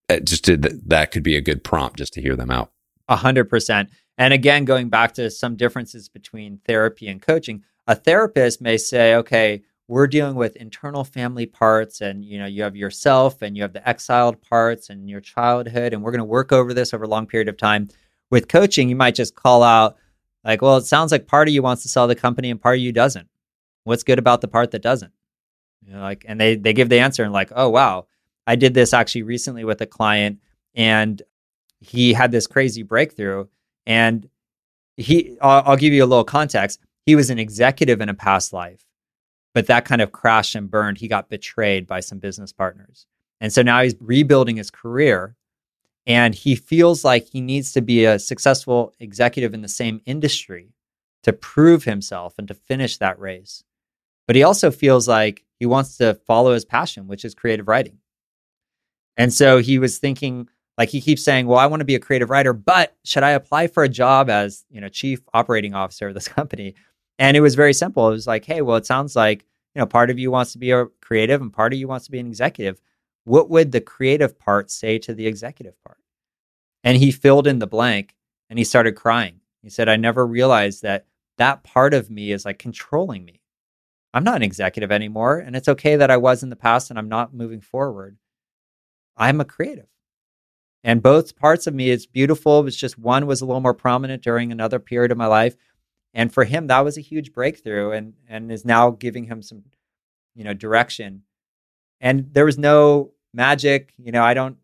uh, just to, that could be a good prompt just to hear them out. A hundred percent. And again, going back to some differences between therapy and coaching, a therapist may say, okay, we're dealing with internal family parts and you know you have yourself and you have the exiled parts and your childhood and we're going to work over this over a long period of time. With coaching you might just call out like well it sounds like part of you wants to sell the company and part of you doesn't. What's good about the part that doesn't? You know, like and they they give the answer and like oh wow. I did this actually recently with a client and he had this crazy breakthrough. And he I'll, I'll give you a little context. He was an executive in a past life, but that kind of crashed and burned. He got betrayed by some business partners. And so now he's rebuilding his career and he feels like he needs to be a successful executive in the same industry to prove himself and to finish that race. But he also feels like he wants to follow his passion, which is creative writing. And so he was thinking, like he keeps saying, "Well, I want to be a creative writer, but should I apply for a job as you know chief operating officer of this company?" And it was very simple. It was like, "Hey, well, it sounds like you know part of you wants to be a creative and part of you wants to be an executive. What would the creative part say to the executive part?" And he filled in the blank, and he started crying. He said, "I never realized that that part of me is like controlling me. I'm not an executive anymore, and it's okay that I was in the past, and I'm not moving forward." I'm a creative. And both parts of me, it's beautiful. It's just one was a little more prominent during another period of my life. And for him, that was a huge breakthrough and, and is now giving him some, you know, direction. And there was no magic. You know, I don't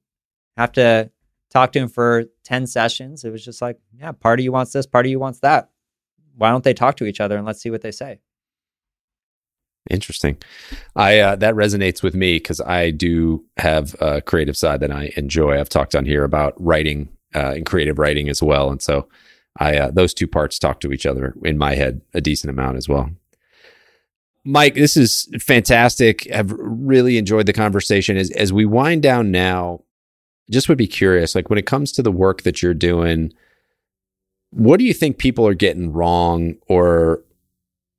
have to talk to him for 10 sessions. It was just like, yeah, part of you wants this, part of you wants that. Why don't they talk to each other and let's see what they say? Interesting. I uh, that resonates with me because I do have a creative side that I enjoy. I've talked on here about writing uh, and creative writing as well, and so I uh, those two parts talk to each other in my head a decent amount as well. Mike, this is fantastic. I've really enjoyed the conversation. As as we wind down now, just would be curious, like when it comes to the work that you're doing, what do you think people are getting wrong or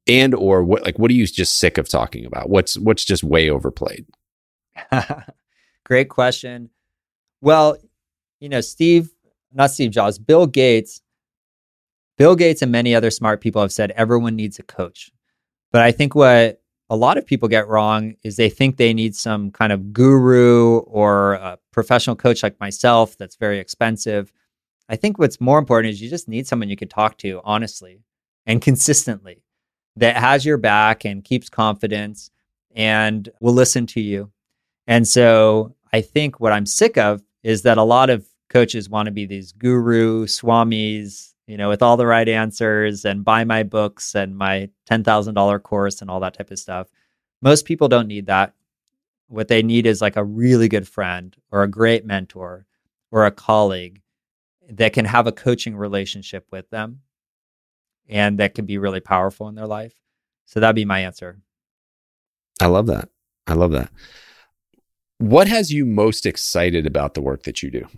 and or what like what are you just sick of talking about what's what's just way overplayed great question well you know steve not steve jobs bill gates bill gates and many other smart people have said everyone needs a coach but i think what a lot of people get wrong is they think they need some kind of guru or a professional coach like myself that's very expensive i think what's more important is you just need someone you can talk to honestly and consistently that has your back and keeps confidence and will listen to you. And so I think what I'm sick of is that a lot of coaches want to be these guru swamis, you know, with all the right answers and buy my books and my $10,000 course and all that type of stuff. Most people don't need that. What they need is like a really good friend or a great mentor or a colleague that can have a coaching relationship with them and that can be really powerful in their life. So that'd be my answer. I love that. I love that. What has you most excited about the work that you do?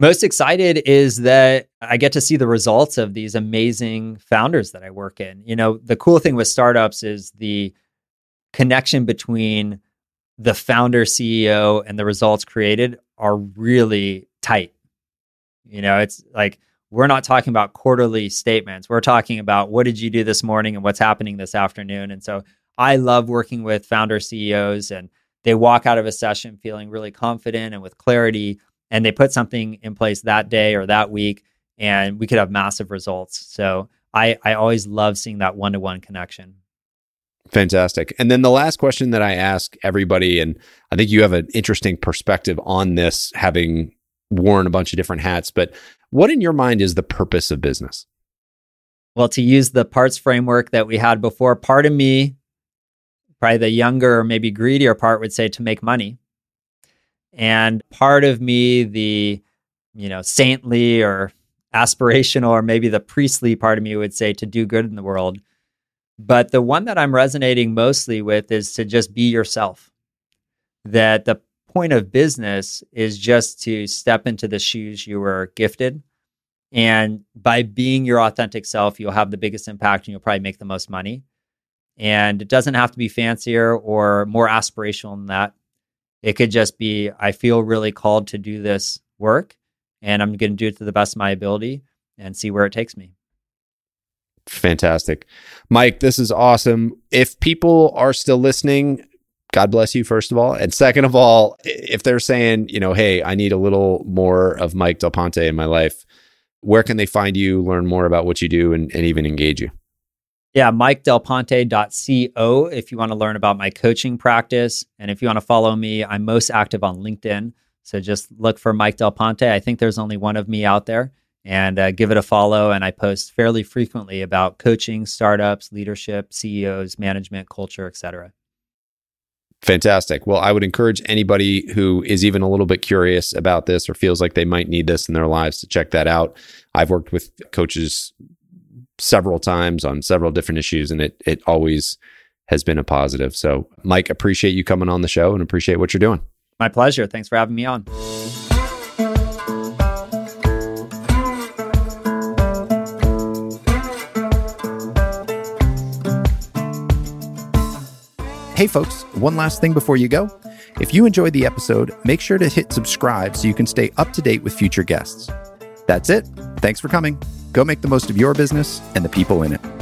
Most excited is that I get to see the results of these amazing founders that I work in. You know, the cool thing with startups is the connection between the founder CEO and the results created are really tight. You know, it's like we're not talking about quarterly statements. We're talking about what did you do this morning and what's happening this afternoon. And so I love working with founder CEOs and they walk out of a session feeling really confident and with clarity and they put something in place that day or that week and we could have massive results. So I I always love seeing that one-to-one connection. Fantastic. And then the last question that I ask everybody, and I think you have an interesting perspective on this, having worn a bunch of different hats, but what in your mind is the purpose of business? Well, to use the parts framework that we had before, part of me probably the younger, or maybe greedier part would say to make money. And part of me, the, you know, saintly or aspirational, or maybe the priestly part of me would say to do good in the world. But the one that I'm resonating mostly with is to just be yourself. That the point of business is just to step into the shoes you were gifted. And by being your authentic self, you'll have the biggest impact and you'll probably make the most money. And it doesn't have to be fancier or more aspirational than that. It could just be, I feel really called to do this work and I'm going to do it to the best of my ability and see where it takes me. Fantastic. Mike, this is awesome. If people are still listening, God bless you, first of all. And second of all, if they're saying, you know, hey, I need a little more of Mike Del Ponte in my life, where can they find you, learn more about what you do, and, and even engage you? Yeah, mikedelponte.co if you want to learn about my coaching practice. And if you want to follow me, I'm most active on LinkedIn. So just look for Mike Del Ponte. I think there's only one of me out there and uh, give it a follow. And I post fairly frequently about coaching, startups, leadership, CEOs, management, culture, etc. Fantastic. Well, I would encourage anybody who is even a little bit curious about this or feels like they might need this in their lives to check that out. I've worked with coaches several times on several different issues, and it it always has been a positive. So, Mike, appreciate you coming on the show and appreciate what you're doing. My pleasure. Thanks for having me on. Hey, folks, one last thing before you go. If you enjoyed the episode, make sure to hit subscribe so you can stay up to date with future guests. That's it. Thanks for coming. Go make the most of your business and the people in it.